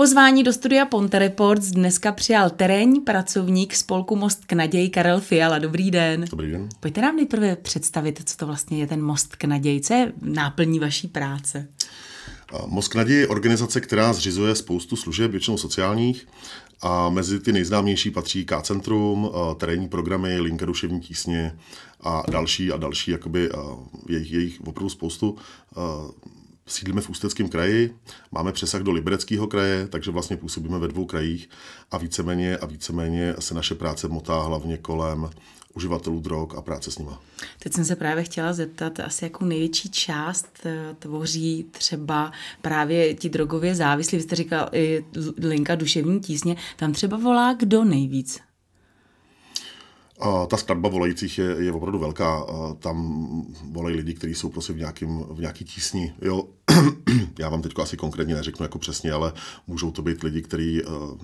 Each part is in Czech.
Pozvání do studia Ponte Reports dneska přijal terénní pracovník spolku Most k naději Karel Fiala. Dobrý den. Dobrý den. Pojďte nám nejprve představit, co to vlastně je ten Most k naději, co je náplní vaší práce. Most k naději je organizace, která zřizuje spoustu služeb, většinou sociálních, a mezi ty nejznámější patří K-centrum, terénní programy, linka duševní tísně a další a další, jakoby jejich, jejich opravdu spoustu sídlíme v Ústeckém kraji, máme přesah do Libereckého kraje, takže vlastně působíme ve dvou krajích a víceméně, a víceméně se naše práce motá hlavně kolem uživatelů drog a práce s nima. Teď jsem se právě chtěla zeptat, asi jakou největší část eh, tvoří třeba právě ti drogově závislí. Vy jste říkal i linka duševní tísně. Tam třeba volá kdo nejvíc? A ta skladba volajících je, je opravdu velká. A tam volají lidi, kteří jsou prostě v, nějakým, v nějaký tísni. Jo? Já vám teď asi konkrétně neřeknu jako přesně, ale můžou to být lidi, kteří uh,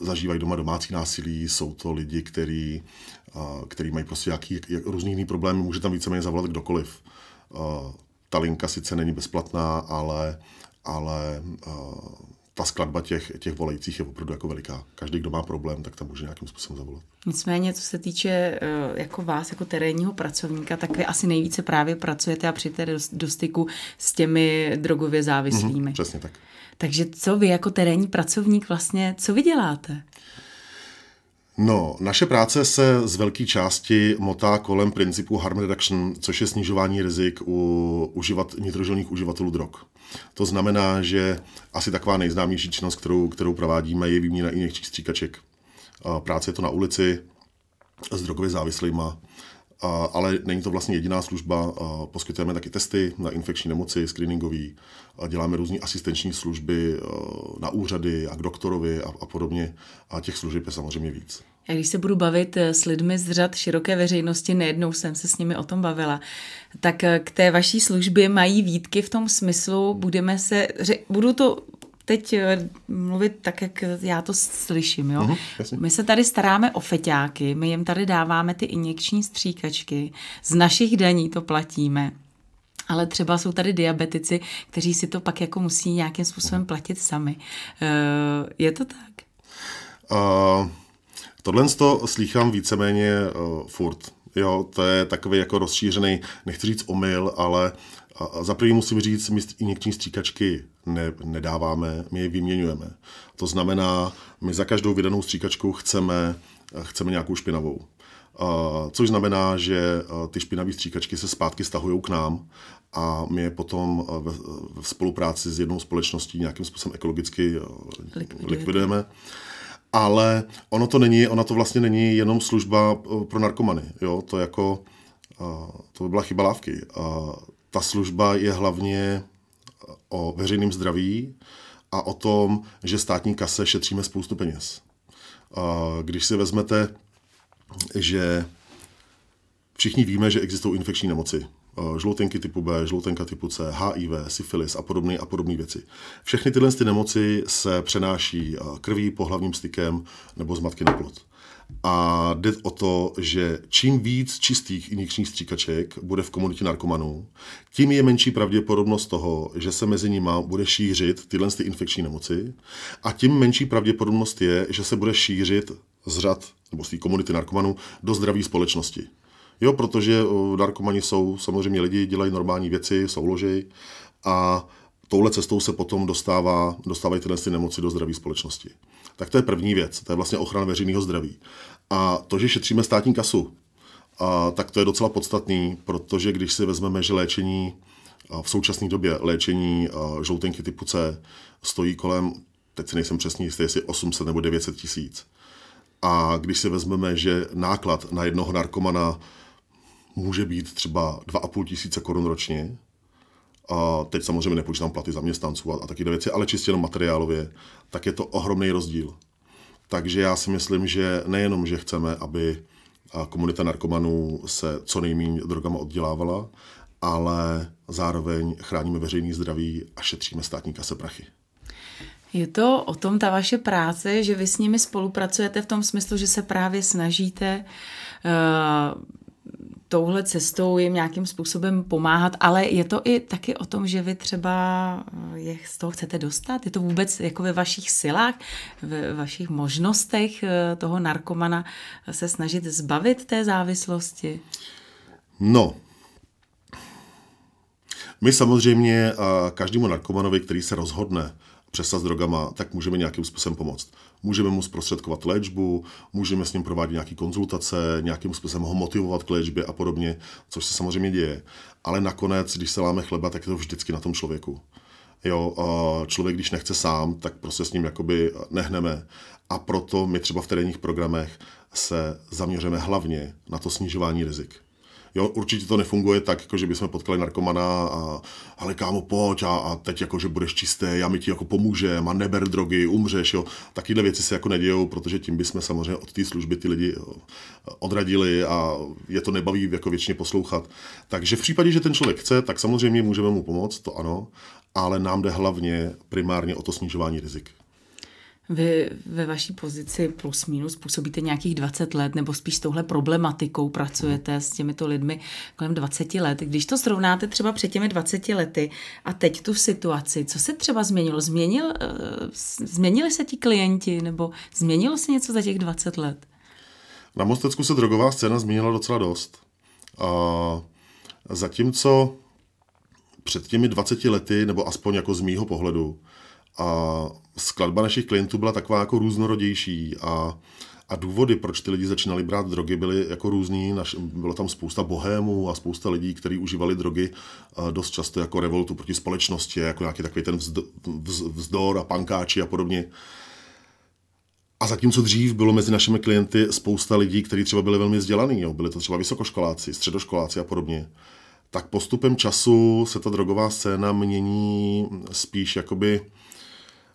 zažívají doma domácí násilí, jsou to lidi, kteří, uh, který mají prostě nějaký jak, různý jiný problémy, může tam víceméně zavolat kdokoliv. Uh, ta linka sice není bezplatná, ale, ale ta skladba těch, těch volajících je opravdu jako veliká. Každý, kdo má problém, tak tam může nějakým způsobem zavolat. Nicméně, co se týče eh, jako vás, jako terénního pracovníka, tak vy asi nejvíce právě pracujete a přijete do, do styku s těmi drogově závislými. Mm-hmm, přesně tak. Takže co vy jako terénní pracovník vlastně, co vy děláte? No, naše práce se z velké části motá kolem principu harm reduction, což je snižování rizik u uživat, nitrožilních uživatelů drog. To znamená, že asi taková nejznámější činnost, kterou, kterou provádíme, je výměna injekčních stříkaček. Práce je to na ulici s drogově závislýma, ale není to vlastně jediná služba. Poskytujeme taky testy na infekční nemoci, screeningový, děláme různé asistenční služby na úřady a k doktorovi a, a podobně. A těch služeb je samozřejmě víc. Já když se budu bavit eh, s lidmi z řad široké veřejnosti, nejednou jsem se s nimi o tom bavila, tak eh, k té vaší službě mají výtky v tom smyslu, budeme se, budu to teď eh, mluvit tak, jak já to slyším. Jo? Uh-huh, my se tady staráme o feťáky, my jim tady dáváme ty injekční stříkačky, z našich daní to platíme. Ale třeba jsou tady diabetici, kteří si to pak jako musí nějakým způsobem platit sami. Je to tak? Uh... Tohle to slýchám víceméně uh, furt. Jo, to je takový jako rozšířený, nechci říct omyl, ale uh, za první musím říct, my injekční stříkačky ne, nedáváme, my je vyměňujeme. To znamená, my za každou vydanou stříkačku chceme, chceme nějakou špinavou. Uh, což znamená, že uh, ty špinavé stříkačky se zpátky stahují k nám a my je potom uh, ve, v spolupráci s jednou společností nějakým způsobem ekologicky likvidujeme. likvidujeme ale ono to není, ona to vlastně není jenom služba eh, pro narkomany, jo, to jako, to by byla chyba lávky. Ta služba je hlavně o veřejném zdraví a o tom, že státní kase šetříme spoustu peněz. Když si vezmete, že všichni víme, že existují infekční nemoci, žloutenky typu B, žloutenka typu C, HIV, syfilis a podobné a podobné věci. Všechny tyhle ty nemoci se přenáší eh, krví, pohlavním stykem nebo z matky na plod. A jde o to, že čím víc čistých injekčních stříkaček bude v komunitě narkomanů, tím je menší pravděpodobnost toho, že se mezi nimi bude šířit tyhle ty infekční nemoci a tím menší pravděpodobnost je, že se bude šířit z řad nebo z té komunity narkomanů do zdraví společnosti. Jo, protože narkomani jsou samozřejmě lidi, dělají normální věci, jsou ložej a touhle cestou se potom dostává, dostávají tyhle ty nemoci do zdraví společnosti. Tak to je první věc, to je vlastně ochrana veřejného zdraví. A to, že šetříme státní kasu, a, tak to je docela podstatný, protože když si vezmeme, že léčení v současné době léčení žloutenky typu C stojí kolem, teď si nejsem přesný jistý, jestli 800 nebo 900 tisíc. A když si vezmeme, že náklad na jednoho narkomana může být třeba 2,5 tisíce korun ročně. A teď samozřejmě nepočítám platy zaměstnanců a, a taky věci, ale čistě jenom materiálově, tak je to ohromný rozdíl. Takže já si myslím, že nejenom, že chceme, aby komunita narkomanů se co nejméně drogama oddělávala, ale zároveň chráníme veřejný zdraví a šetříme státní kase prachy. Je to o tom ta vaše práce, že vy s nimi spolupracujete v tom smyslu, že se právě snažíte uh, touhle cestou jim nějakým způsobem pomáhat, ale je to i taky o tom, že vy třeba je z toho chcete dostat? Je to vůbec jako ve vašich silách, ve vašich možnostech eh, toho narkomana se snažit zbavit té závislosti? No, my samozřejmě každému narkomanovi, který se rozhodne přestat s drogama, tak můžeme nějakým způsobem pomoct. Můžeme mu zprostředkovat léčbu, můžeme s ním provádět nějaké konzultace, nějakým způsobem ho motivovat k léčbě a podobně, což se samozřejmě děje. Ale nakonec, když se láme chleba, tak je to vždycky na tom člověku. Jo, člověk, když nechce sám, tak prostě s ním jakoby nehneme. A proto my třeba v terénních programech se zaměříme hlavně na to snižování rizik. Jo, určitě to nefunguje tak, jako že bychom potkali narkomana a ale kámo, pojď a, a teď jako, že budeš čistý, a my ti jako pomůžeme a neber drogy, umřeš, jo. Takovéhle věci se jako nedějou, protože tím bychom samozřejmě od té služby ty lidi odradili a je to nebaví jako většině poslouchat. Takže v případě, že ten člověk chce, tak samozřejmě můžeme mu pomoct, to ano, ale nám jde hlavně primárně o to snižování rizik. Vy ve vaší pozici plus minus působíte nějakých 20 let, nebo spíš s touhle problematikou pracujete s těmito lidmi kolem 20 let. Když to srovnáte třeba před těmi 20 lety a teď tu situaci, co se třeba změnilo? Změnil, eh, změnili se ti klienti, nebo změnilo se něco za těch 20 let? Na Mostecku se drogová scéna změnila docela dost. A zatímco před těmi 20 lety, nebo aspoň jako z mýho pohledu, a skladba našich klientů byla taková jako různorodější a, a důvody, proč ty lidi začínali brát drogy, byly jako různý. Naš, bylo tam spousta bohémů a spousta lidí, kteří užívali drogy dost často jako revoltu proti společnosti, jako nějaký takový ten vzdor, a pankáči a podobně. A zatímco dřív bylo mezi našimi klienty spousta lidí, kteří třeba byli velmi vzdělaní, jo, byli to třeba vysokoškoláci, středoškoláci a podobně, tak postupem času se ta drogová scéna mění spíš jakoby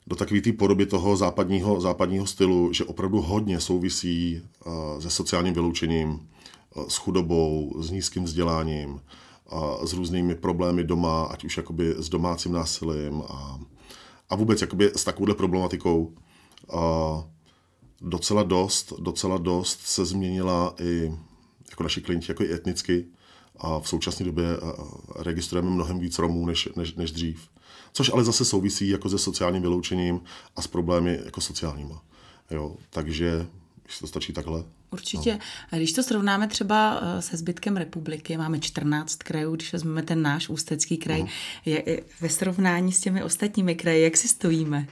do takové té podoby toho západního, západního stylu, že opravdu hodně souvisí uh, se sociálním vyloučením, uh, s chudobou, s nízkým vzděláním, uh, s různými problémy doma, ať už jakoby s domácím násilím a, a vůbec jakoby s takovouhle problematikou. Uh, docela dost, docela dost se změnila i jako naši klienti jako i etnicky a v současné době registrujeme mnohem víc Romů než, než, než dřív což ale zase souvisí jako se sociálním vyloučením a s problémy jako sociálníma. Jo, takže to stačí takhle. Určitě. No. A když to srovnáme třeba eh, se zbytkem republiky, máme 14 krajů, když vezmeme ten náš ústecký kraj, uh-huh. je, ve srovnání s těmi ostatními kraji, jak si stojíme?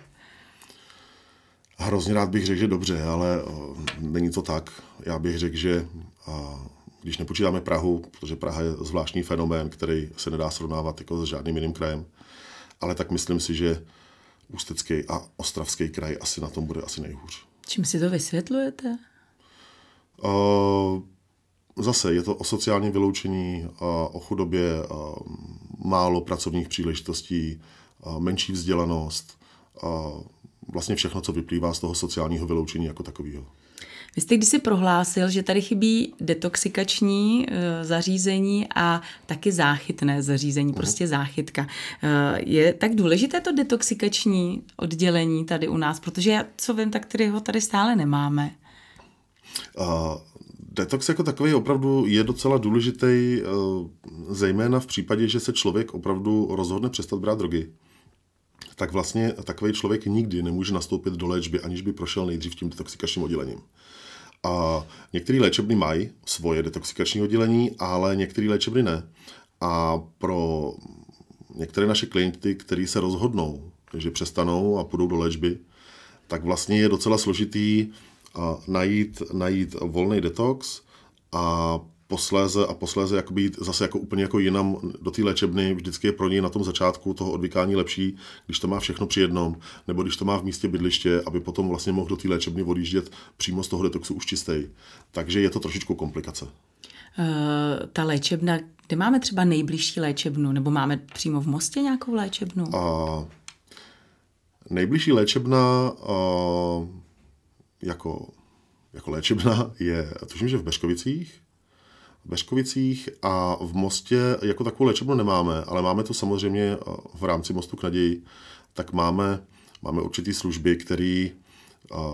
Hrozně rád bych řekl, že dobře, ale uh, není to tak. Já bych řekl, že uh, když nepočítáme Prahu, protože Praha je zvláštní fenomén, který se nedá srovnávat jako s žádným jiným krajem, ale tak myslím si, že Ústecký a Ostravský kraj asi na tom bude asi nejhůř. Čím si to vysvětlujete? Uh, zase je to o sociálním vyloučení, uh, o chudobě, uh, málo pracovních příležitostí, uh, menší vzdělanost, uh, vlastně všechno, co vyplývá z toho sociálního vyloučení jako takového. Vy jste kdysi prohlásil, že tady chybí detoxikační e, zařízení a taky záchytné zařízení, prostě záchytka. E, je tak důležité to detoxikační oddělení tady u nás, protože já, co vím, tak tady ho tady stále nemáme. Uh, detox jako takový opravdu je docela důležitý, uh, zejména v případě, že se člověk opravdu rozhodne přestat brát drogy tak vlastně takový člověk nikdy nemůže nastoupit do léčby, aniž by prošel nejdřív tím detoxikačním oddělením. A některé léčebny mají svoje detoxikační oddělení, ale některé léčebny ne. A pro některé naše klienty, kteří se rozhodnou, že přestanou a půjdou do léčby, tak vlastně je docela složitý najít, najít volný detox a posléze a posléze jakoby jít zase jako úplně jako jinam do té léčebny, vždycky je pro něj na tom začátku toho odvykání lepší, když to má všechno při jednom, nebo když to má v místě bydliště, aby potom vlastně mohl do té léčebny odjíždět přímo z toho detoxu už čistý. Takže je to trošičku komplikace. Uh, ta léčebna, kde máme třeba nejbližší léčebnu, nebo máme přímo v Mostě nějakou léčebnu? Uh, nejbližší léčebna uh, jako, jako léčebna je, tuším, že v Beškovicích, Beškovicích a v Mostě jako takovou léčebnu nemáme, ale máme to samozřejmě eh, v rámci Mostu k naději, tak máme, máme určitý služby, které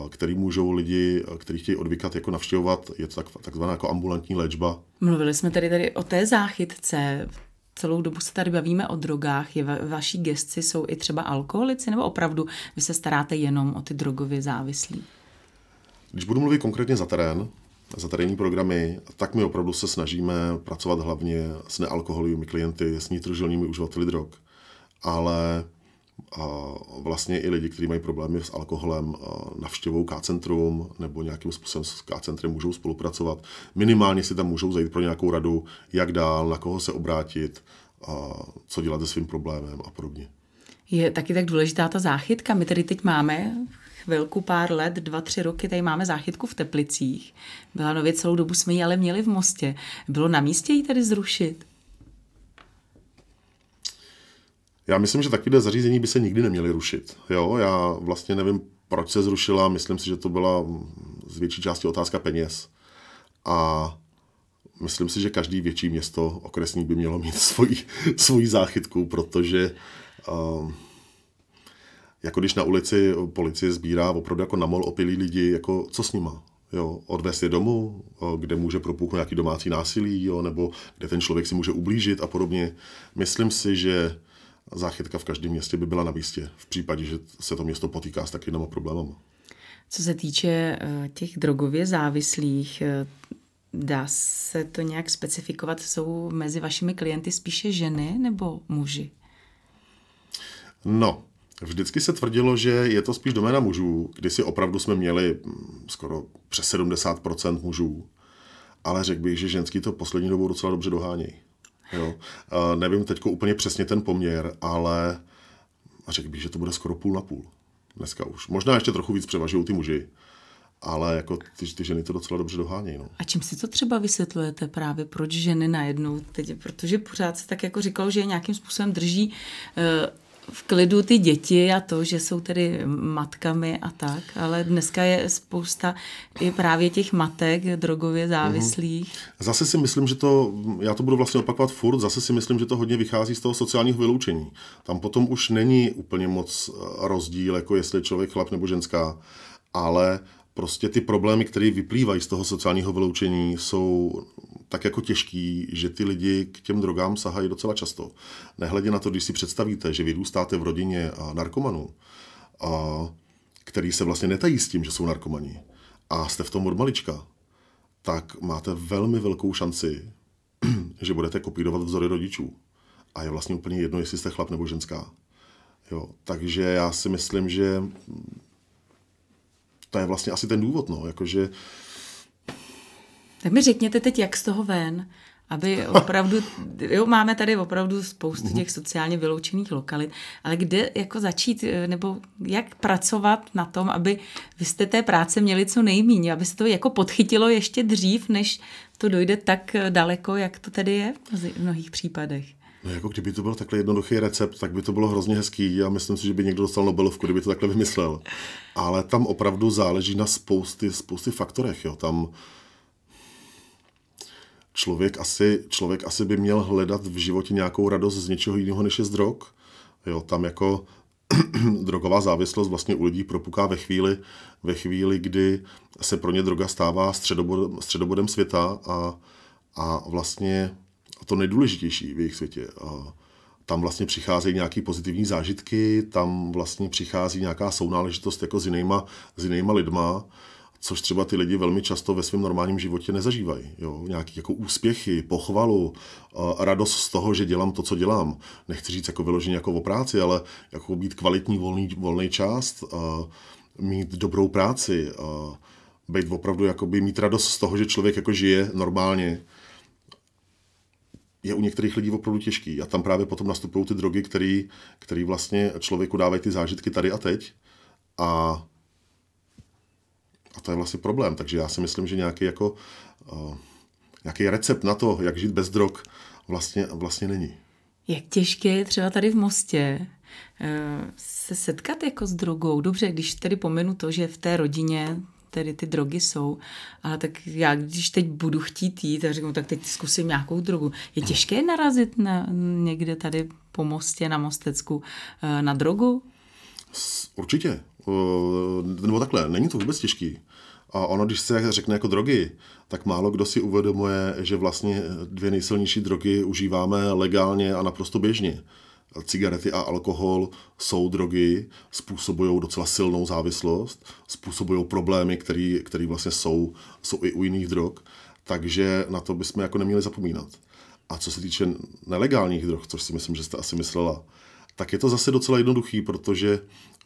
který můžou lidi, kteří chtějí odvykat, jako navštěvovat. Je to tak, takzvaná jako ambulantní léčba. Mluvili jsme tady, tady o té záchytce. Celou dobu se tady bavíme o drogách. Je v vaší gesci jsou i třeba alkoholici, nebo opravdu vy se staráte jenom o ty drogově závislí? Když budu mluvit konkrétně za terén, za terénní programy, tak my opravdu se snažíme pracovat hlavně s nealkoholovými klienty, s nitrožilními uživateli drog. Ale a vlastně i lidi, kteří mají problémy s alkoholem, navštěvou K-centrum nebo nějakým způsobem s K-centrem můžou spolupracovat. Minimálně si tam můžou zajít pro nějakou radu, jak dál, na koho se obrátit, co dělat se svým problémem a podobně. Je taky tak důležitá ta záchytka. My tady teď máme chvilku, pár let, dva, tři roky, tady máme záchytku v Teplicích. Byla nově celou dobu, jsme ji ale měli v Mostě. Bylo na místě ji tady zrušit? Já myslím, že takovéhle zařízení by se nikdy neměly rušit. Jo, já vlastně nevím, proč se zrušila, myslím si, že to byla z větší části otázka peněz. A myslím si, že každý větší město okresní by mělo mít svoji, svoji záchytku, protože uh, jako když na ulici policie sbírá opravdu jako namol opilí lidi, jako co s nima? Jo, odvést je domů, kde může propuknout nějaký domácí násilí, jo, nebo kde ten člověk si může ublížit a podobně. Myslím si, že záchytka v každém městě by byla na místě, v případě, že se to město potýká s takovými problémy. Co se týče eh, těch drogově závislých, eh, dá se to nějak specifikovat? Jsou mezi vašimi klienty spíše ženy nebo muži? No, Vždycky se tvrdilo, že je to spíš doména mužů, si opravdu jsme měli hm, skoro přes 70% mužů, ale řekl bych, že ženský to poslední dobou docela dobře dohánějí. Jo. Nevím teď úplně přesně ten poměr, ale řekl bych, že to bude skoro půl na půl. Dneska už. Možná ještě trochu víc převažují ty muži, ale jako ty, ty ženy to docela dobře dohánějí. No. A čím si to třeba vysvětlujete právě, proč ženy najednou teď, protože pořád se tak jako říkalo, že nějakým způsobem drží uh, v klidu ty děti a to, že jsou tedy matkami a tak, ale dneska je spousta i právě těch matek drogově závislých. Mm-hmm. Zase si myslím, že to, já to budu vlastně opakovat furt, zase si myslím, že to hodně vychází z toho sociálního vyloučení. Tam potom už není úplně moc eh, rozdíl, jako jestli je člověk chlap nebo ženská, ale prostě ty problémy, které vyplývají z toho sociálního vyloučení, jsou tak jako těžký, že ty lidi k těm drogám sahají docela často. Nehledě na to, když si představíte, že vyrůstáte v rodině narkomanů, a který se vlastně netají s tím, že jsou narkomani, a jste v tom od malička, tak máte velmi velkou šanci, že budete kopírovat vzory rodičů. A je vlastně úplně jedno, jestli jste chlap nebo ženská. Jo, takže já si myslím, že to je vlastně asi ten důvod, no, jakože... Tak mi řekněte teď, jak z toho ven, aby opravdu, jo, máme tady opravdu spoustu těch sociálně vyloučených lokalit, ale kde jako začít, nebo jak pracovat na tom, aby vy jste té práce měli co nejméně, aby se to jako podchytilo ještě dřív, než to dojde tak daleko, jak to tady je v mnohých případech. No jako kdyby to byl takhle jednoduchý recept, tak by to bylo hrozně hezký. Já myslím si, že by někdo dostal Nobelovku, kdyby to takhle vymyslel. Ale tam opravdu záleží na spousty, spousty faktorech. Jo. Tam člověk asi, člověk asi by měl hledat v životě nějakou radost z něčeho jiného, než je z drog. Jo, tam jako drogová závislost vlastně u lidí propuká ve chvíli, ve chvíli, kdy se pro ně droga stává středobodem, středobodem světa a, a vlastně to nejdůležitější v jejich světě. A tam vlastně přicházejí nějaké pozitivní zážitky, tam vlastně přichází nějaká sounáležitost jako s jinýma, s jinýma lidma, což třeba ty lidi velmi často ve svém normálním životě nezažívají. Jo? Nějaký jako úspěchy, pochvalu, radost z toho, že dělám to, co dělám. Nechci říct jako vyloženě jako o práci, ale jako být kvalitní volný, volný část, mít dobrou práci, být opravdu jakoby mít radost z toho, že člověk jako žije normálně je u některých lidí opravdu těžký. A tam právě potom nastupují ty drogy, které vlastně člověku dávají ty zážitky tady a teď. A, a to je vlastně problém. Takže já si myslím, že nějaký, jako, uh, nějaký recept na to, jak žít bez drog, vlastně, vlastně není. Jak těžké je třeba tady v Mostě uh, se setkat jako s drogou? Dobře, když tedy pomenu to, že v té rodině tedy ty drogy jsou, ale tak já když teď budu chtít jít a řeknu, tak teď zkusím nějakou drogu. Je těžké narazit na, někde tady po mostě na Mostecku eh, na drogu? Určitě, nebo takhle, není to vůbec těžký. A ono, když se řekne jako drogy, tak málo kdo si uvědomuje, že vlastně dvě nejsilnější drogy užíváme legálně a naprosto běžně. Cigarety a alkohol jsou drogy, způsobují docela silnou závislost, způsobují problémy, které vlastně jsou, jsou i u jiných drog, takže na to bychom jako neměli zapomínat. A co se týče nelegálních drog, což si myslím, že jste asi myslela, tak je to zase docela jednoduchý, protože,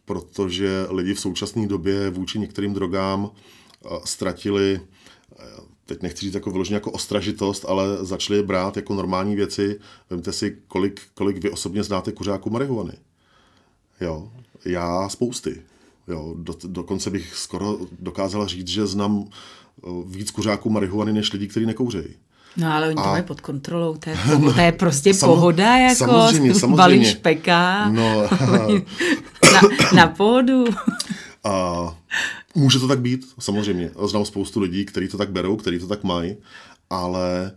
protože lidi v současné době vůči některým drogám ztratili, teď nechci říct jako vyloženě jako ostražitost, ale začali brát jako normální věci. Vemte si, kolik, kolik vy osobně znáte kuřáků marihuany. Jo, já spousty. Jo, do, dokonce bych skoro dokázala říct, že znám víc kuřáků marihuany než lidí, kteří nekouřejí. No ale oni to mají pod kontrolou, to je, to je prostě samo, pohoda, jako samozřejmě, samozřejmě. balíš peka no, na, na pódu. A může to tak být, samozřejmě. Znám spoustu lidí, kteří to tak berou, kteří to tak mají, ale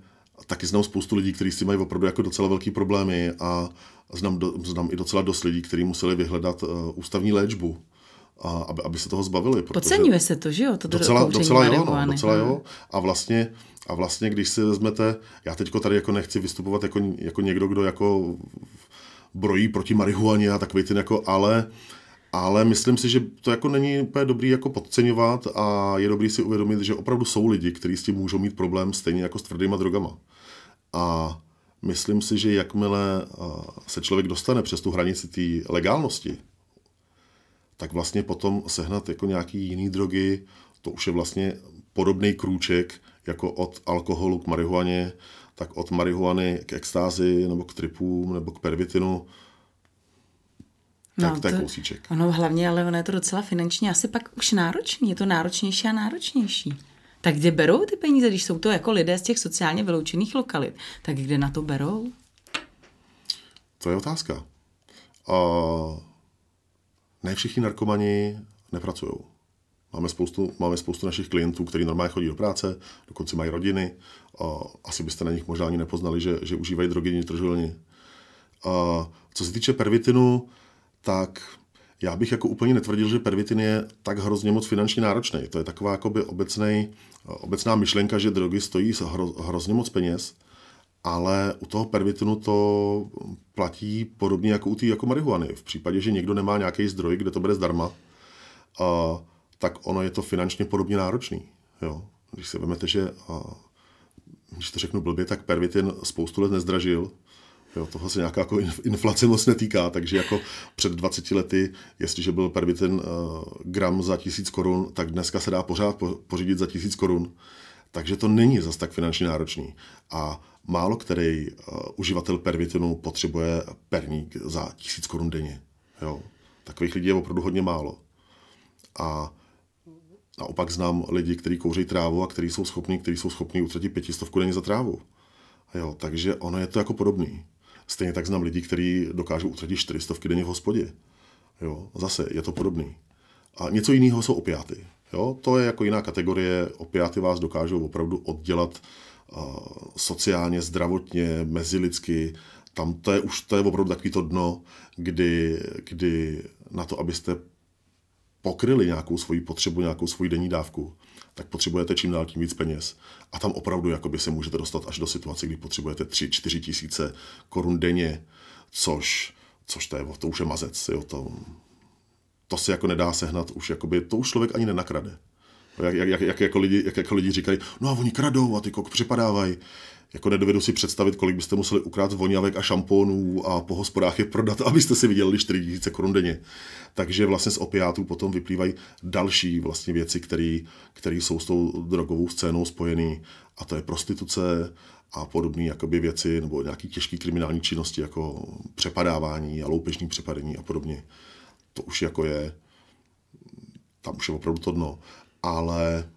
taky znám spoustu lidí, kteří si mají opravdu jako docela velký problémy a znám, do, znám i docela dost lidí, kteří museli vyhledat uh, ústavní léčbu, a aby, aby se toho zbavili. Podceňuje se to, že jo? To docela, docela jo, no, docela jo. A vlastně, a vlastně, když si vezmete, já teďko tady jako nechci vystupovat jako, jako někdo, kdo jako brojí proti marihuaně a takový ten jako, ale ale myslím si, že to jako není úplně dobrý jako podceňovat a je dobrý si uvědomit, že opravdu jsou lidi, kteří s tím můžou mít problém stejně jako s tvrdýma drogama. A myslím si, že jakmile se člověk dostane přes tu hranici té legálnosti, tak vlastně potom sehnat jako nějaký jiný drogy, to už je vlastně podobný krůček jako od alkoholu k marihuaně, tak od marihuany k extázi nebo k tripům nebo k pervitinu, tak no, to je kousíček. Ono hlavně, ale ono je to docela finančně asi pak už náročný. Je to náročnější a náročnější. Tak kde berou ty peníze, když jsou to jako lidé z těch sociálně vyloučených lokalit? Tak kde na to berou? To je otázka. Uh, ne všichni narkomani nepracují. Máme spoustu, máme spoustu našich klientů, kteří normálně chodí do práce, dokonce mají rodiny. Uh, asi byste na nich možná ani nepoznali, že, že užívají drogy nitrožilně. Uh, co se týče pervitinu, tak já bych jako úplně netvrdil, že pervitin je tak hrozně moc finančně náročný. To je taková obecnej, obecná myšlenka, že drogy stojí hro, hrozně moc peněz, ale u toho pervitinu to platí podobně jako u té jako marihuany. V případě, že někdo nemá nějaký zdroj, kde to bude zdarma, a, tak ono je to finančně podobně náročný. Jo? Když si vezmete, že a, když to řeknu blbě, tak pervitin spoustu let nezdražil, Jo, toho se nějaká jako inflace moc netýká, takže jako před 20 lety, jestliže byl pervitin uh, gram za tisíc korun, tak dneska se dá pořád po, pořídit za tisíc korun. Takže to není zas tak finančně náročný. A málo který uh, uživatel pervitinu potřebuje perník za tisíc korun denně. Jo. Takových lidí je opravdu hodně málo. A naopak znám lidi, kteří kouří trávu a kteří jsou schopní, kteří jsou schopní utratit pětistovku denně za trávu. Jo, takže ono je to jako podobný. Stejně tak znám lidi, kteří dokážou utratit 400 denně v hospodě. Jo, zase je to podobný. A něco jiného jsou opiáty. Jo, to je jako jiná kategorie. Opiáty vás dokážou opravdu oddělat uh, sociálně, zdravotně, mezilidsky. Tam to je už to je opravdu takový to dno, kdy, kdy na to, abyste pokryli nějakou svoji potřebu, nějakou svoji denní dávku, tak potřebujete čím dál tím víc peněz. A tam opravdu jakoby se můžete dostat až do situace, kdy potřebujete 3-4 tisíce korun denně, což, což to, je, to už je mazec. Jo, to, to se jako nedá sehnat, už jakoby, to už člověk ani nenakrade. Jak, jak, jak, jak, jako lidi, jak jako lidi říkají, no a oni kradou a ty kok připadávají jako nedovedu si představit, kolik byste museli ukrát voňavek a šampónů a po hospodách je prodat, abyste si vydělali 4 000 korun denně. Takže vlastně z opiátů potom vyplývají další vlastně věci, které jsou s tou drogovou scénou spojené a to je prostituce a podobné jakoby věci nebo nějaké těžké kriminální činnosti jako přepadávání a loupežní přepadení a podobně. To už jako je, tam už je opravdu to dno. Ale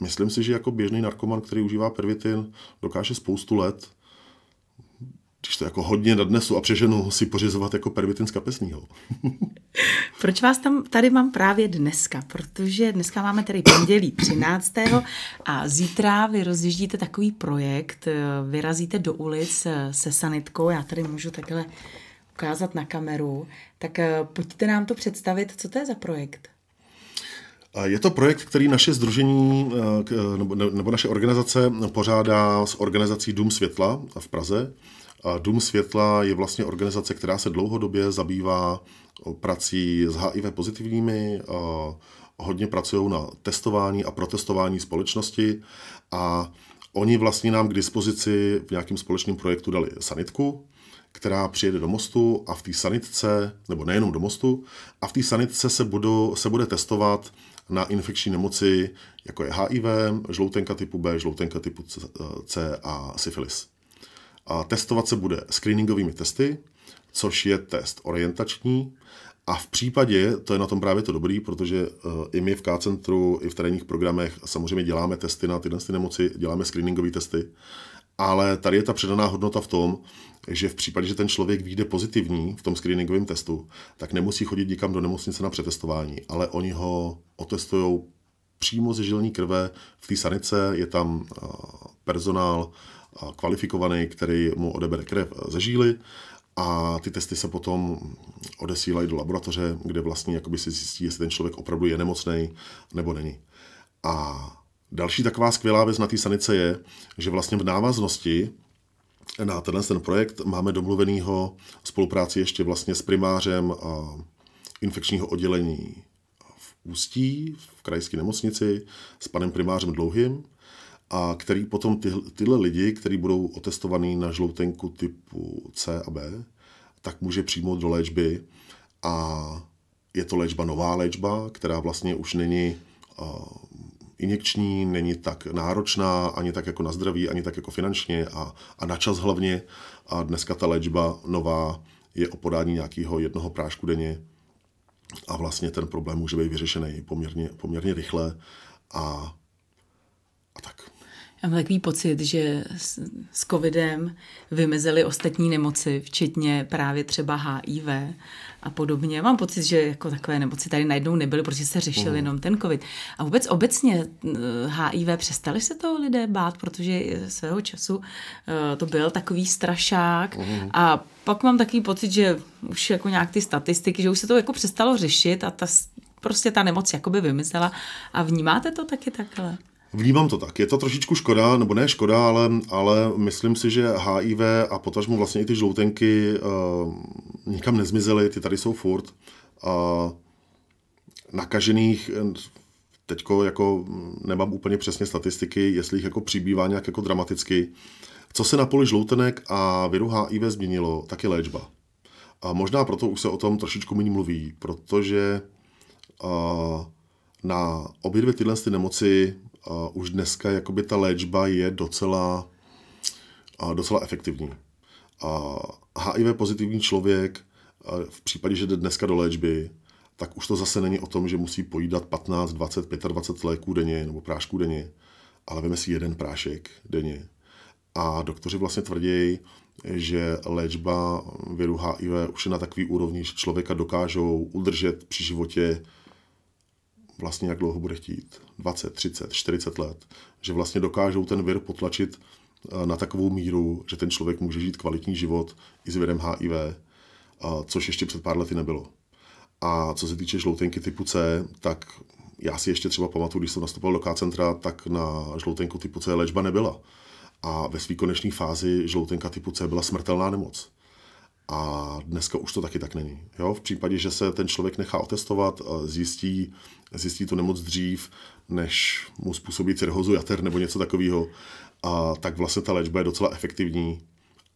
myslím si, že jako běžný narkoman, který užívá pervitin, dokáže spoustu let, když to jako hodně nadnesu a přeženu, si pořizovat jako pervitin z kapesního. Proč vás tam tady mám právě dneska? Protože dneska máme tady pondělí 13. a zítra vy rozjíždíte takový projekt, vyrazíte do ulic se sanitkou, já tady můžu takhle ukázat na kameru, tak pojďte nám to představit, co to je za projekt? Je to projekt, který naše združení nebo naše organizace pořádá s organizací Dům světla v Praze. Dům světla je vlastně organizace, která se dlouhodobě zabývá prací s HIV pozitivními, hodně pracují na testování a protestování společnosti a oni vlastně nám k dispozici v nějakém společném projektu dali sanitku, která přijede do mostu a v té sanitce, nebo nejenom do mostu, a v té sanitce se, budou, se bude testovat na infekční nemoci, jako je HIV, žloutenka typu B, žloutenka typu C a syfilis. A testovat se bude screeningovými testy, což je test orientační, a v případě, to je na tom právě to dobrý, protože uh, i my v K-centru, i v terénních programech samozřejmě děláme testy na tyhle ty nemoci, děláme screeningové testy, ale tady je ta předaná hodnota v tom, že v případě, že ten člověk vyjde pozitivní v tom screeningovém testu, tak nemusí chodit nikam do nemocnice na přetestování, ale oni ho otestují přímo ze žilní krve v té sanice, je tam uh, personál uh, kvalifikovaný, který mu odebere krev ze žíly a ty testy se potom odesílají do laboratoře, kde vlastně jakoby si zjistí, jestli ten člověk opravdu je nemocný nebo není. A další taková skvělá věc na té sanice je, že vlastně v návaznosti na tenhle ten projekt máme domluvenýho spolupráci ještě vlastně s primářem infekčního oddělení v Ústí, v krajské nemocnici, s panem primářem Dlouhým, a který potom ty, tyhle lidi, kteří budou otestovaní na žloutenku typu C a B, tak může přijmout do léčby. A je to léčba nová léčba, která vlastně už není injekční, není tak náročná, ani tak jako na zdraví, ani tak jako finančně a, a na čas hlavně. A dneska ta léčba nová je o podání nějakého jednoho prášku denně a vlastně ten problém může být vyřešený poměrně, poměrně rychle a, a tak. Já mám takový pocit, že s, s covidem vymizely ostatní nemoci, včetně právě třeba HIV a podobně. Mám pocit, že jako takové nemoci tady najednou nebyly, protože se řešil mm. jenom ten covid. A vůbec obecně HIV přestali se toho lidé bát, protože svého času uh, to byl takový strašák mm. a pak mám takový pocit, že už jako nějak ty statistiky, že už se to jako přestalo řešit a ta, prostě ta nemoc jakoby vymizela. A vnímáte to taky takhle? Vnímám to tak. Je to trošičku škoda, nebo ne škoda, ale, ale myslím si, že HIV a potažmo vlastně i ty žloutenky uh, nikam nezmizely, ty tady jsou furt. Uh, nakažených teďko jako nemám úplně přesně statistiky, jestli jich jako přibývá nějak jako dramaticky. Co se na poli žloutenek a viru HIV změnilo, tak je léčba. A možná proto už se o tom trošičku méně mluví, protože uh, na obě dvě tyhle ty nemoci uh, už dneska jakoby ta léčba je docela, uh, docela efektivní. Uh, HIV pozitivní člověk uh, v případě, že jde dneska do léčby, tak už to zase není o tom, že musí pojídat 15, 20, 25 léků denně nebo prášků denně, ale veme si jeden prášek denně. A doktoři vlastně tvrdí, že léčba viru HIV už je na takový úrovni, že člověka dokážou udržet při životě vlastně jak dlouho bude chtít, 20, 30, 40 let, že vlastně dokážou ten vir potlačit eh, na takovou míru, že ten člověk může žít kvalitní život i s virem HIV, což ještě před pár lety nebylo. A co se týče žloutenky typu C, tak já si ještě třeba pamatuju, když jsem nastupoval do K-centra, tak na žloutenku typu C léčba nebyla. A ve své konečné fázi žloutenka typu C byla smrtelná nemoc. A dneska už to taky tak není. Jo? V případě, že se ten člověk nechá otestovat, zjistí, zjistí tu nemoc dřív, než mu způsobí cirhozu jater nebo něco takového, a tak vlastně ta léčba je docela efektivní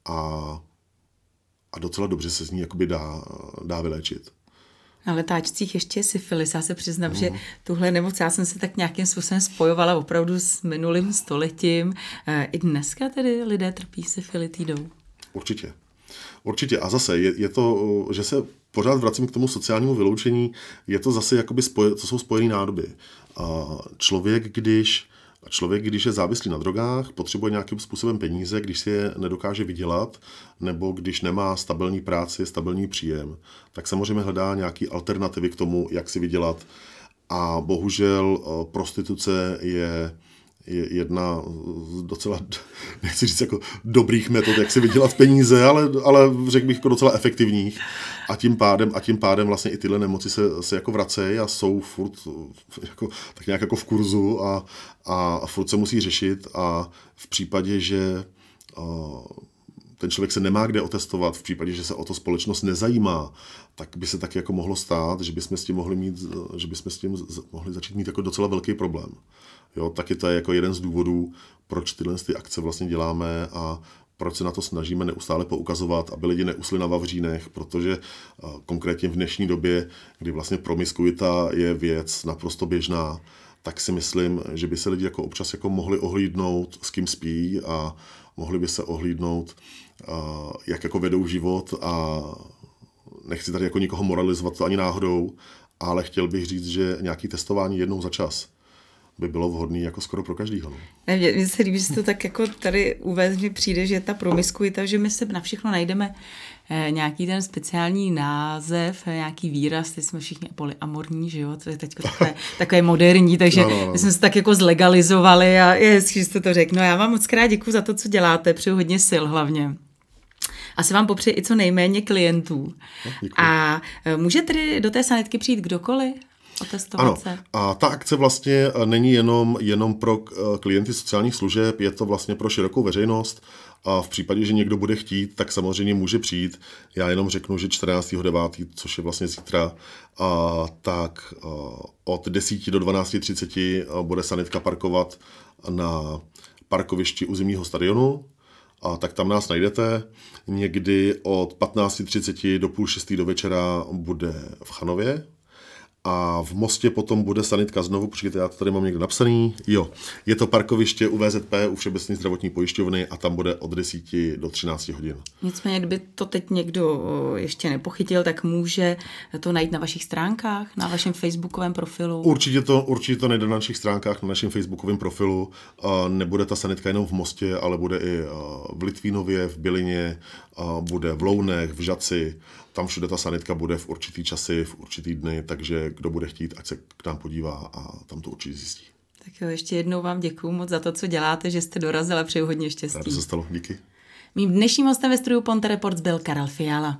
a, a docela dobře se z ní jakoby dá, dá vyléčit. Na letáčcích ještě syfilis. Já se přiznám, mm. že mhm. tuhle nemoc já jsem se tak nějakým způsobem spojovala opravdu s minulým stoletím. E, I dneska tedy lidé trpí syfilitidou. Určitě. Určitě. A zase je, je to, že se pořád vracím k tomu sociálnímu vyloučení, je to zase jakoby spoje, to jsou spojené nádoby. A člověk, když Člověk, když je závislý na drogách, potřebuje nějakým způsobem peníze, když si je nedokáže vydělat, nebo když nemá stabilní práci, stabilní příjem, tak samozřejmě hledá nějaké alternativy k tomu, jak si vydělat. A bohužel prostituce je jedna z docela, nechci říct jako dobrých metod, jak si vydělat peníze, ale, ale řekl bych jako docela efektivních. A tím pádem, a tím pádem vlastně i tyhle nemoci se, se jako vracejí a jsou furt jako, tak nějak jako v kurzu a, a, a furt se musí řešit a v případě, že uh, ten člověk se nemá kde otestovat, v případě, že se o to společnost nezajímá, tak by se tak jako mohlo stát, že bychom s tím mohli, mít, že bychom s tím mohli začít mít jako docela velký problém. Jo, taky to je jako jeden z důvodů, proč tyhle ty akce vlastně děláme a proč se na to snažíme neustále poukazovat, aby lidi neusli na vavřínech, protože konkrétně v dnešní době, kdy vlastně promiskuita je věc naprosto běžná, tak si myslím, že by se lidi jako občas jako mohli ohlídnout, s kým spí a mohli by se ohlídnout, jak jako vedou život a nechci tady jako nikoho moralizovat to ani náhodou, ale chtěl bych říct, že nějaký testování jednou za čas by bylo vhodné jako skoro pro každýho. No. Mně se líbí, že to tak jako tady uvést, mi přijde, že ta promiskuita, že my se na všechno najdeme eh, nějaký ten speciální název, eh, nějaký výraz, ty jsme všichni polyamorní, že jo, to je teď takové, takové moderní, takže no, no, no. my jsme se tak jako zlegalizovali a je hezký, že jste to řekl. No já vám moc krát děkuji za to, co děláte, přeju hodně sil hlavně. Asi vám popřeji i co nejméně klientů. No, a eh, může tedy do té sanitky přijít kdokoliv? Ano. se. A ta akce vlastně eh, není jenom, jenom pro eh, klienty sociálních služeb, je to vlastně pro širokou veřejnost. A v případě, že někdo bude chtít, tak samozřejmě může přijít. Já jenom řeknu, že 14.9., což je vlastně zítra, a tak a od 10 do 12.30 bude sanitka parkovat na parkovišti u zimního stadionu, a tak tam nás najdete. Někdy od 15.30 do půl šestý do večera bude v Chanově, a v Mostě potom bude sanitka znovu, počkejte, já to tady mám někde napsaný. Jo, je to parkoviště u VZP, u Všeobecné zdravotní pojišťovny a tam bude od 10 do 13 hodin. Nicméně, kdyby to teď někdo ještě nepochytil, tak může to najít na vašich stránkách, na vašem facebookovém profilu? Určitě to, určitě to najde na našich stránkách, na našem facebookovém profilu. Nebude ta sanitka jenom v Mostě, ale bude i v Litvínově, v Bylině, bude v Lounech, v Žaci, tam všude ta sanitka bude v určitý časy, v určitý dny, takže kdo bude chtít, ať se k nám podívá a tam to určitě zjistí. Tak jo, ještě jednou vám děkuji moc za to, co děláte, že jste dorazila, přeju hodně štěstí. Rád se stalo, díky. Mým dnešním hostem ve studiu Ponte Reports byl Karel Fiala.